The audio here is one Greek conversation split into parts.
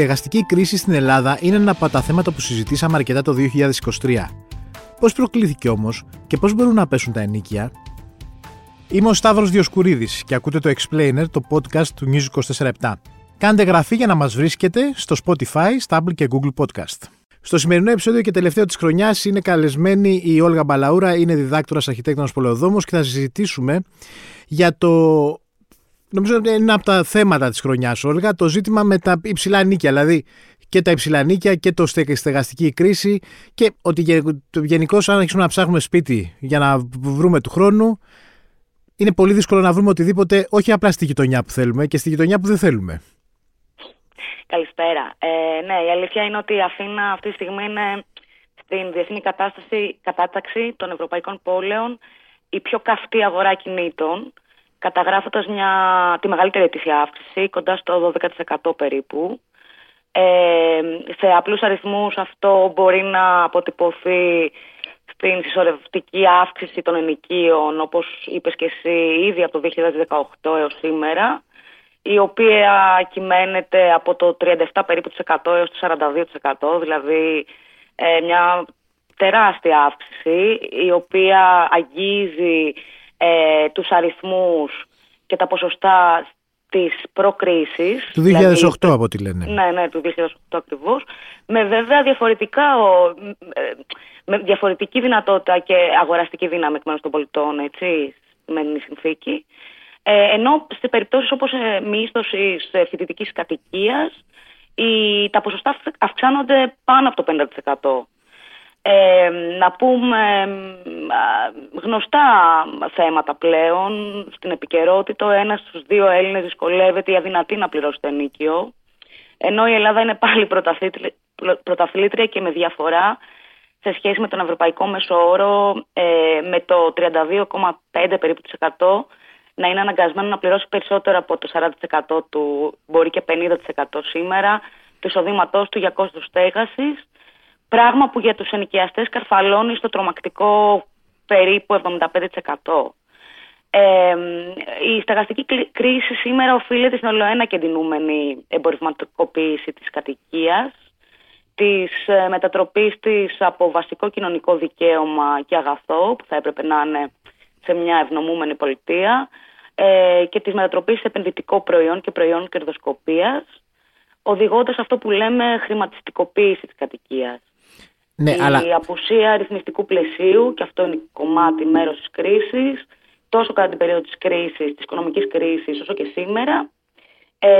στεγαστική κρίση στην Ελλάδα είναι ένα από τα θέματα που συζητήσαμε αρκετά το 2023. Πώς προκλήθηκε όμως και πώς μπορούν να πέσουν τα ενίκια; Είμαι ο Σταύρος Διοσκουρίδης και ακούτε το Explainer, το podcast του News 24 Κάντε γραφή για να μας βρίσκετε στο Spotify, Stable και Google Podcast. Στο σημερινό επεισόδιο και τελευταίο της χρονιάς είναι καλεσμένη η Όλγα Μπαλαούρα, είναι διδάκτορας αρχιτέκτονας Πολεοδόμος και θα συζητήσουμε για το νομίζω ότι είναι ένα από τα θέματα της χρονιάς, Όλγα, το ζήτημα με τα υψηλά νίκια. Δηλαδή και τα υψηλά νίκια και το στεγαστική κρίση και ότι γενικώς, αν αρχίσουμε να ψάχνουμε σπίτι για να βρούμε του χρόνου, είναι πολύ δύσκολο να βρούμε οτιδήποτε, όχι απλά στη γειτονιά που θέλουμε και στη γειτονιά που δεν θέλουμε. Καλησπέρα. Ε, ναι, η αλήθεια είναι ότι η Αθήνα αυτή τη στιγμή είναι στην διεθνή κατάσταση, κατάταξη των ευρωπαϊκών πόλεων η πιο καυτή αγορά κινήτων καταγράφοντας μια, τη μεγαλύτερη ετήσια αύξηση, κοντά στο 12% περίπου. Ε, σε απλούς αριθμούς αυτό μπορεί να αποτυπωθεί στην συσσωρευτική αύξηση των ενοικίων, όπως είπες και εσύ, ήδη από το 2018 έως σήμερα, η οποία κυμαίνεται από το 37 περίπου έως το 42%, δηλαδή ε, μια τεράστια αύξηση, η οποία αγγίζει ε, τους αριθμούς και τα ποσοστά της προκρίσης. Του 2008 δηλαδή, από ό,τι λένε. Ναι, ναι, του 2008 ακριβώς. Με βέβαια διαφορετικά, ε, με διαφορετική δυνατότητα και αγοραστική δύναμη εκ μέρους των πολιτών, έτσι, με την συνθήκη. Ε, ενώ σε περιπτώσεις όπως ε, μίσθωσης ε, φοιτητικής κατοικίας, η, τα ποσοστά αυξάνονται πάνω από το 50% ε, να πούμε γνωστά θέματα πλέον στην επικαιρότητα. Ο ένας στους δύο Έλληνες δυσκολεύεται ή αδυνατή να πληρώσει το ενίκιο. Ενώ η Ελλάδα είναι πάλι πρωταθλήτρια και με διαφορά σε σχέση με τον ευρωπαϊκό μέσο όρο ε, με το 32,5 περίπου να είναι αναγκασμένο να πληρώσει περισσότερο από το 40% του, μπορεί και 50% σήμερα, του εισοδήματός του για κόστος στέγασης Πράγμα που για τους ενοικιαστές καρφαλώνει στο τρομακτικό περίπου 75%. Ε, η στεγαστική κρίση σήμερα οφείλεται στην ολοένα και εντυνούμενη εμπορευματικοποίηση της κατοικίας, της ε, μετατροπής της από βασικό κοινωνικό δικαίωμα και αγαθό, που θα έπρεπε να είναι σε μια ευνομούμενη πολιτεία, ε, και της μετατροπής σε επενδυτικό προϊόν και προϊόν κερδοσκοπίας, οδηγώντας αυτό που λέμε χρηματιστικοποίηση της κατοικίας. Ναι, η αλλά... απουσία αριθμιστικού πλαισίου, και αυτό είναι κομμάτι μέρος της κρίσης, τόσο κατά την περίοδο της κρίσης, της οικονομικής κρίσης, όσο και σήμερα, ε,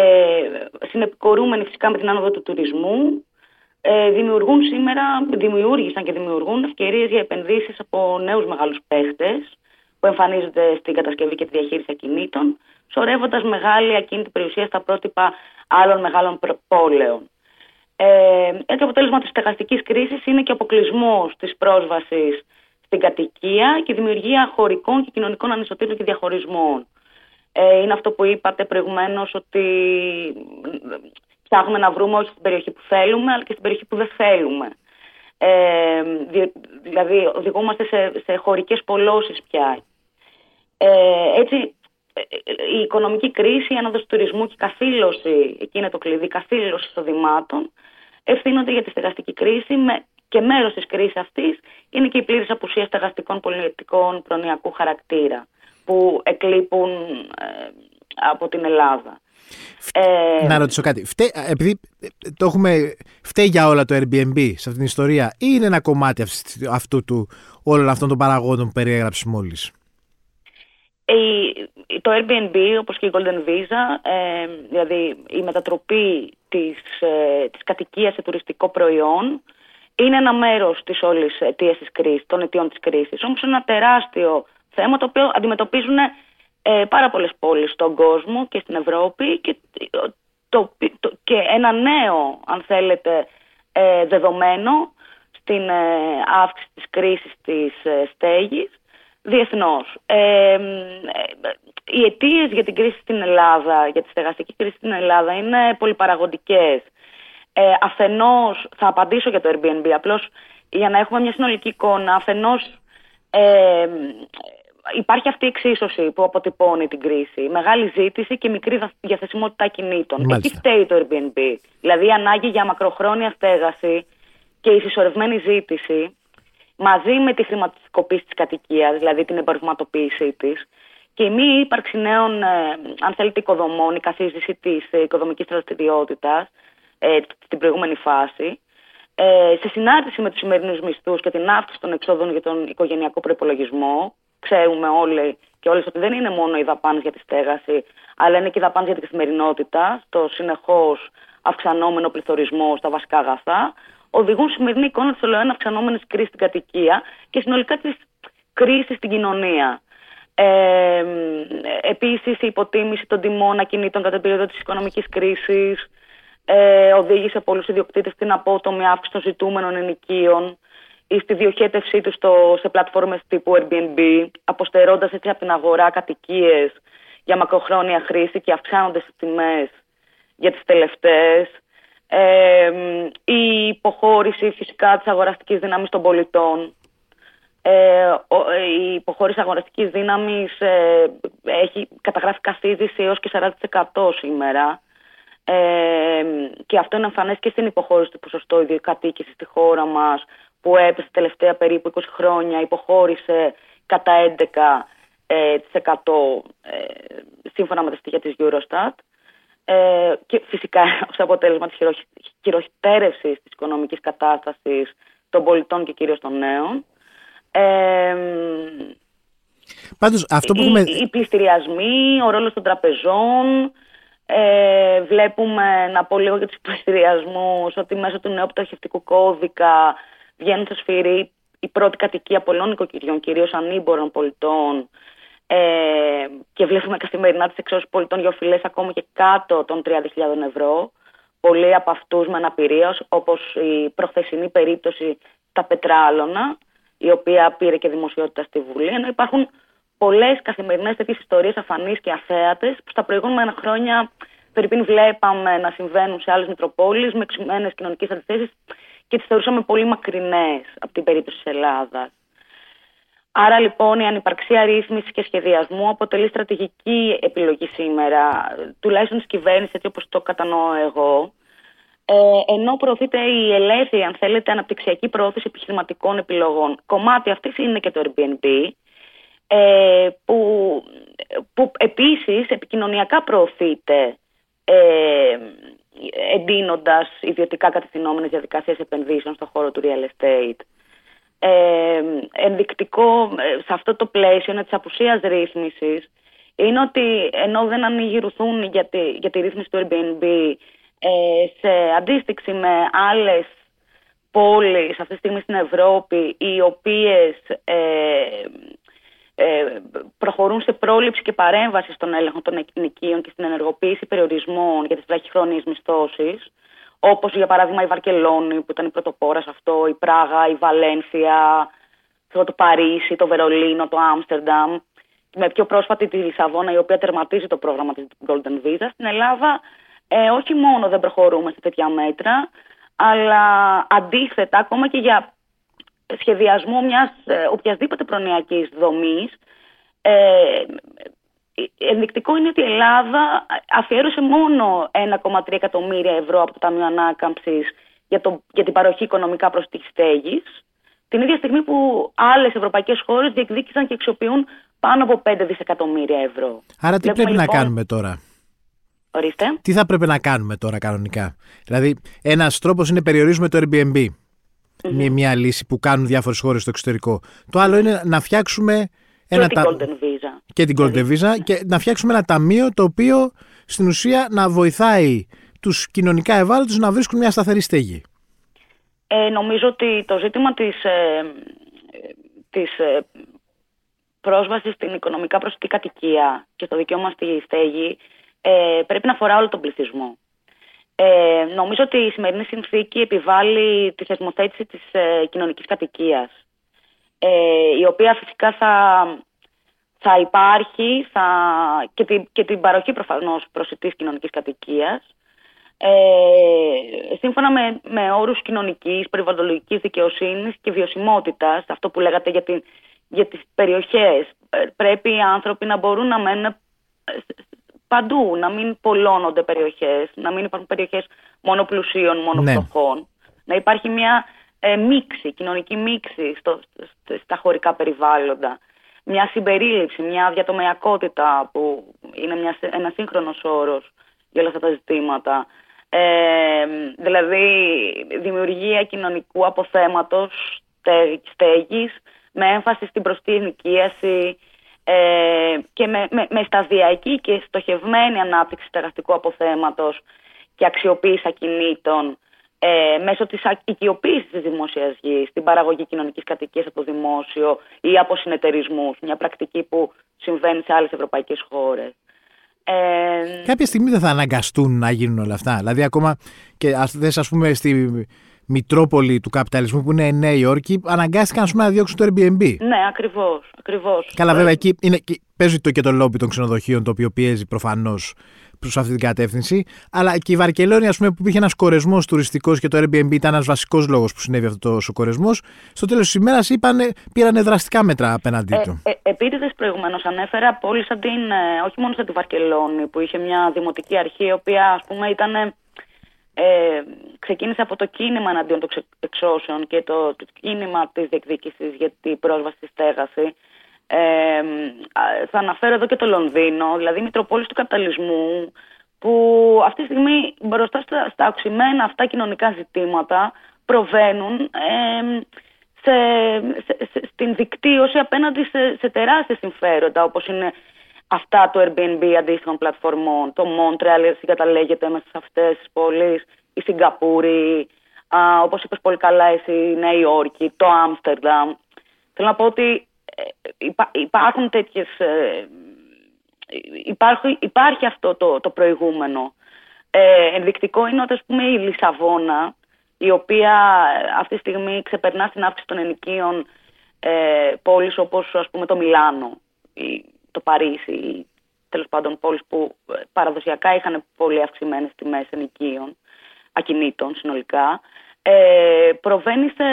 συνεπικορούμενοι φυσικά με την άνοδο του τουρισμού, ε, δημιουργούν σήμερα, δημιούργησαν και δημιουργούν ευκαιρίες για επενδύσεις από νέους μεγάλους παίχτες που εμφανίζονται στην κατασκευή και τη διαχείριση ακινήτων, σωρεύοντας μεγάλη ακίνητη περιουσία στα πρότυπα άλλων μεγάλων πόλεων. Ε, έτσι, αποτέλεσμα της στεγαστικής κρίσης είναι και αποκλεισμός της πρόσβασης στην κατοικία και δημιουργία χωρικών και κοινωνικών ανισοτήτων και διαχωρισμών. Ε, είναι αυτό που είπατε προηγουμένως, ότι ψάχνουμε να βρούμε όχι στην περιοχή που θέλουμε, αλλά και στην περιοχή που δεν θέλουμε. Ε, δηλαδή, οδηγούμαστε σε, σε χωρικές πολλώσεις πια. Ε, έτσι, ε, η οικονομική κρίση, η άνοδος τουρισμού και η καθήλωση, εκεί είναι το κλειδί, η καθήλωση εισοδημάτων, ευθύνονται για τη στεγαστική κρίση με, και μέρος της κρίσης αυτής είναι και η πλήρης απουσία στεγαστικών πολιτικών προνοιακού χαρακτήρα που εκλείπουν ε, από την Ελλάδα. Ε, να ρωτήσω κάτι. Φταί, επειδή το έχουμε, φταίει για όλα το Airbnb σε αυτήν την ιστορία ή είναι ένα κομμάτι αυτού του, όλων αυτών των παραγόντων που περιέγραψες μόλις; Το Airbnb όπως και η Golden Visa, ε, δηλαδή η μετατροπή της, ε, της κατοικίας σε τουριστικό προϊόν είναι ένα μέρος της όλης αιτίας της κρίσης, των αιτιών της κρίσης. Όμως ένα τεράστιο θέμα το οποίο αντιμετωπίζουν ε, πάρα πολλές πόλεις στον κόσμο και στην Ευρώπη και, το, και ένα νέο, αν θέλετε, ε, δεδομένο στην ε, αύξηση της κρίσης της ε, στέγης διεθνώς. Ε, οι αιτίες για την κρίση στην Ελλάδα, για τη στεγαστική κρίση στην Ελλάδα είναι πολυπαραγωγικές. Ε, αφενός, θα απαντήσω για το Airbnb, απλώς για να έχουμε μια συνολική εικόνα, αφενός ε, υπάρχει αυτή η εξίσωση που αποτυπώνει την κρίση. Μεγάλη ζήτηση και μικρή διαθεσιμότητα κινήτων. Μάλιστα. Εκεί φταίει το Airbnb. Δηλαδή η ανάγκη για μακροχρόνια στέγαση και η συσσωρευμένη ζήτηση μαζί με τη χρηματικοποίηση της κατοικίας, δηλαδή την εμπορευματοποίησή της, και η μη ύπαρξη νέων, ε, αν θέλετε, οικοδομών, η καθίζηση της ε, οικοδομικής δραστηριότητας ε, στην προηγούμενη φάση, ε, σε συνάρτηση με τους σημερινούς μισθούς και την αύξηση των εξόδων για τον οικογενειακό προπολογισμό, ξέρουμε όλοι και όλες ότι δεν είναι μόνο οι δαπάνες για τη στέγαση, αλλά είναι και οι δαπάνες για την καθημερινότητα, στο συνεχώς αυξανόμενο πληθωρισμό στα βασικά αγαθά, οδηγούν σημερινή εικόνα τη ολοένα αυξανόμενης κρίσης στην κατοικία και συνολικά της κρίσης στην κοινωνία. Ε, Επίσης, η υποτίμηση των τιμών ακινήτων κατά την περίοδο της οικονομικής κρίσης ε, οδήγησε πολλούς ιδιοκτήτες στην απότομη αύξηση των ζητούμενων ενοικίων ή στη διοχέτευσή τους σε πλατφόρμες τύπου Airbnb, αποστερώντας έτσι από την αγορά κατοικίες για μακροχρόνια χρήση και αυξάνονται τις τιμές για τις τελευταίες η υποχώρηση φυσικά της αγοραστικής δύναμης των πολιτών. Ε, η υποχώρηση αγοραστικής δύναμης ε, έχει καταγράφει καθίδηση έως και 40% σήμερα. Ε, και αυτό είναι εμφανές και στην υποχώρηση του ποσοστό ιδιοκατοίκησης στη χώρα μας που έπεσε τελευταία περίπου 20 χρόνια, υποχώρησε κατά 11% ε, σύμφωνα με τα στοιχεία της Eurostat. Ε, και φυσικά ως αποτέλεσμα της χειροχτέρευσης της οικονομικής κατάστασης των πολιτών και κυρίως των νέων. Ε, Πάντως, αυτό που οι, οι πληστηριασμοί, ο ρόλος των τραπεζών, ε, βλέπουμε να πω λίγο για τους πληστηριασμούς ότι μέσω του νέου πτωχευτικού κώδικα βγαίνουν στο σφυρί η πρώτη κατοικία πολλών οικοκυριών, κυρίως ανήμπορων πολιτών, ε, και βλέπουμε καθημερινά τις εξώσεις πολιτών για οφειλές ακόμα και κάτω των 30.000 ευρώ. Πολλοί από αυτούς με αναπηρία, όπως η προχθεσινή περίπτωση τα Πετράλωνα, η οποία πήρε και δημοσιότητα στη Βουλή, ενώ υπάρχουν πολλές καθημερινές τέτοιες ιστορίες αφανείς και αθέατες που στα προηγούμενα χρόνια περίπου βλέπαμε να συμβαίνουν σε άλλες Μητροπόλεις με εξημένε κοινωνικές αντιθέσεις και τις θεωρούσαμε πολύ μακρινές από την περίπτωση της Ελλάδας. Άρα λοιπόν η ανυπαρξία ρύθμισης και σχεδιασμού αποτελεί στρατηγική επιλογή σήμερα, τουλάχιστον τη κυβέρνηση έτσι όπως το κατανοώ εγώ, ε, ενώ προωθείται η ελεύθερη, αν θέλετε, αναπτυξιακή προώθηση επιχειρηματικών επιλογών. Κομμάτι αυτής είναι και το Airbnb, ε, που, που επίσης επικοινωνιακά προωθείται ε, εντείνοντας ιδιωτικά κατευθυνόμενες διαδικασίες επενδύσεων στον χώρο του real estate ε, ενδεικτικό ε, σε αυτό το πλαίσιο είναι της απουσίας ρύθμισης είναι ότι ενώ δεν ανοιγηρουθούν για τη, για τη ρύθμιση του Airbnb ε, σε αντίστοιξη με άλλες πόλεις αυτή τη στιγμή στην Ευρώπη οι οποίες ε, ε, προχωρούν σε πρόληψη και παρέμβαση στον έλεγχο των ενοικίων και στην ενεργοποίηση περιορισμών για τις βραχυχρόνιες μισθώσεις Όπως για παράδειγμα η Βαρκελόνη που ήταν η πρωτοπόρα σε αυτό, η Πράγα, η Βαλένθια, το Παρίσι, το Βερολίνο, το Άμστερνταμ. Με πιο πρόσφατη τη Λισαβόνα, η οποία τερματίζει το πρόγραμμα της Golden Visa. Στην Ελλάδα, ε, όχι μόνο δεν προχωρούμε σε τέτοια μέτρα, αλλά αντίθετα, ακόμα και για σχεδιασμό μιας ε, οποιασδήποτε προνοιακής δομής, ε, ενδεικτικό είναι ότι η Ελλάδα αφιέρωσε μόνο 1,3 εκατομμύρια ευρώ από το Ταμείο Ανάκαμψης για, για την παροχή οικονομικά προς τη στέγης, την ίδια στιγμή που άλλες ευρωπαϊκές χώρες διεκδίκησαν και αξιοποιούν πάνω από 5 δισεκατομμύρια ευρώ. Άρα, τι πρέπει να λοιπόν- κάνουμε τώρα; Ορίστε. Τι θα πρέπει να κάνουμε τώρα κανονικά; Δηλαδή, ένας τρόπος είναι περιορίζουμε το Airbnb. Μια, μια λύση που κάνουν διάφορες χώρες στο εξωτερικό. Το άλλο είναι να φτιάξουμε και την Golden Visa. Και την Golden Visa και να φτιάξουμε ένα ταμείο το οποίο στην ουσία να βοηθάει τους κοινωνικά ευάλωτους να βρίσκουν μια σταθερή στέγη. Ε, νομίζω ότι το ζήτημα της, ε, της ε, πρόσβασης στην οικονομικά προσωπική κατοικία και στο δικαίωμα στη στέγη ε, πρέπει να αφορά όλο τον πληθυσμό. Ε, νομίζω ότι η σημερινή συνθήκη επιβάλλει τη θεσμοθέτηση της ε, κοινωνικής κατοικίας ε, η οποία φυσικά θα, θα υπάρχει θα, και, την, και την παροχή προφανώς προσιτής κοινωνικής κατοικίας ε, σύμφωνα με, με όρους κοινωνικής, περιβαλλοντολογικής δικαιοσύνης και βιωσιμότητας, αυτό που λέγατε για την για τις περιοχές. Ε, πρέπει οι άνθρωποι να μπορούν να μένουν ε, παντού, να μην πολλώνονται περιοχές, να μην υπάρχουν περιοχές μόνο πλουσίων, μόνο ναι. φτωχών. Να υπάρχει μια ε, μίξη, κοινωνική μίξη στο, στα χωρικά περιβάλλοντα. Μια συμπερίληψη, μια διατομεακότητα που είναι μια, ένας σύγχρονος όρος για όλα αυτά τα ζητήματα. Ε, δηλαδή δημιουργία κοινωνικού αποθέματος στέγης με έμφαση στην προστή ενοικίαση ε, και με, με, με, σταδιακή και στοχευμένη ανάπτυξη στεγαστικού αποθέματος και αξιοποίηση ακινήτων ε, μέσω της οικειοποίησης της δημόσιας γης, την παραγωγή κοινωνικής κατοικίας από το δημόσιο ή από συνεταιρισμούς, μια πρακτική που συμβαίνει σε άλλες ευρωπαϊκές χώρες. Ε, Κάποια στιγμή δεν θα αναγκαστούν να γίνουν όλα αυτά. Δηλαδή, ακόμα και ας πούμε στη Μητρόπολη του καπιταλισμού που είναι η Νέα Υόρκη, αναγκάστηκαν πούμε, να διώξουν το Airbnb. Ναι, ακριβώς. Ακριβώς. Καλά, βέβαια, εκεί είναι, παίζει το και το λόμπι των ξενοδοχείων, το οποίο πιέζει προφανώς προς αυτή την κατεύθυνση. Αλλά και η Βαρκελόνη, ας πούμε, που υπήρχε ένας κορεσμός τουριστικός και το Airbnb ήταν ένας βασικός λόγος που συνέβη αυτό ο κορεσμός, στο τέλος της ημέρας πήραν δραστικά μέτρα απέναντί ε, του. Ε, ε, Επίτηδες προηγουμένως ανέφερα πόλει σαν την, ε, όχι μόνο σαν τη Βαρκελόνη, που είχε μια δημοτική αρχή, η οποία ας πούμε ήταν. Ε, ξεκίνησε από το κίνημα εναντίον των εξώσεων και το, το κίνημα της διεκδίκησης για την πρόσβαση στη στέγαση ε, θα αναφέρω εδώ και το Λονδίνο, δηλαδή η Μητροπόλη του Καπιταλισμού, που αυτή τη στιγμή μπροστά στα, στα οξυμένα αυτά κοινωνικά ζητήματα προβαίνουν ε, σε, σε, στην δικτύωση απέναντι σε, σε τεράστια συμφέροντα, όπως είναι αυτά του Airbnb αντίστοιχων πλατφορμών, το Montreal συγκαταλέγεται μέσα σε αυτές τις πόλεις, η Σιγκαπούρη, α, όπως είπες πολύ καλά εσύ, η Νέα Υόρκη, το Άμστερνταμ. Θέλω να πω ότι υπάρχουν τέτοιες... Ε, υπάρχει, υπάρχει αυτό το, το προηγούμενο. Ε, ενδεικτικό είναι ότι ας πούμε, η Λισαβόνα, η οποία αυτή τη στιγμή ξεπερνά στην αύξηση των ενοικίων ε, πόλεις όπως ας πούμε το Μιλάνο, ή το Παρίσι, ή, τέλος πάντων πόλεις που ε, παραδοσιακά είχαν πολύ αυξημένες τιμές ενοικίων, ακινήτων συνολικά, ε, προβαίνει σε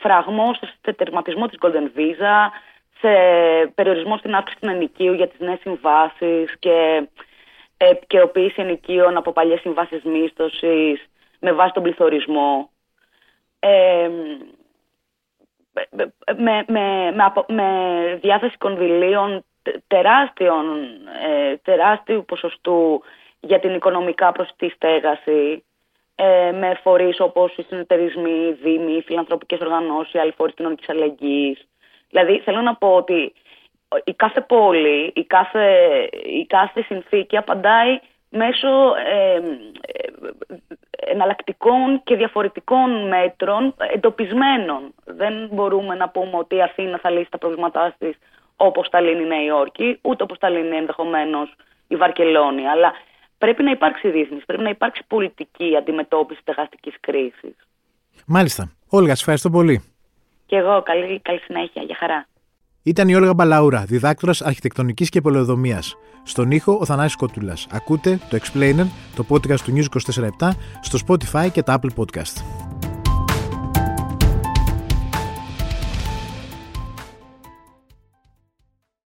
φραγμό, σε τερματισμό της Golden Visa, σε περιορισμό στην αύξηση του ενοικίου για τις νέες συμβάσεις και επικαιροποίηση ενοικίων από παλιές συμβάσεις μίσθωσης με βάση τον πληθωρισμό. Ε, με, με, με, με διάθεση κονδυλίων τεράστιων, ε, τεράστιου ποσοστού για την οικονομικά προσιτή στέγαση ε, με φορείς όπως οι συνεταιρισμοί, οι δήμοι, οι φιλανθρωπικές οργανώσεις, οι άλλοι φορείς κοινωνικής αλληλεγγύης. Δηλαδή θέλω να πω ότι η κάθε πόλη, η κάθε, η κάθε συνθήκη απαντάει μέσω ε, εναλλακτικών και διαφορετικών μέτρων εντοπισμένων. Δεν μπορούμε να πούμε ότι η Αθήνα θα λύσει τα προβλήματά της όπως τα λύνει η Νέα Υόρκη, ούτε όπως τα λύνει ενδεχομένως η Βαρκελόνη. Αλλά πρέπει να υπάρξει ρύθμιση, πρέπει να υπάρξει πολιτική αντιμετώπιση στεγαστική κρίσης. Μάλιστα. Όλγα, ευχαριστώ πολύ. Και εγώ, καλή, καλή συνέχεια. Για χαρά. Ήταν η Όλγα Μπαλαούρα, διδάκτορα αρχιτεκτονικής και πολεοδομίας. Στον ήχο ο Θανάσης Κότουλας. Ακούτε το Explainer, το podcast του News 24 στο Spotify και τα Apple Podcast.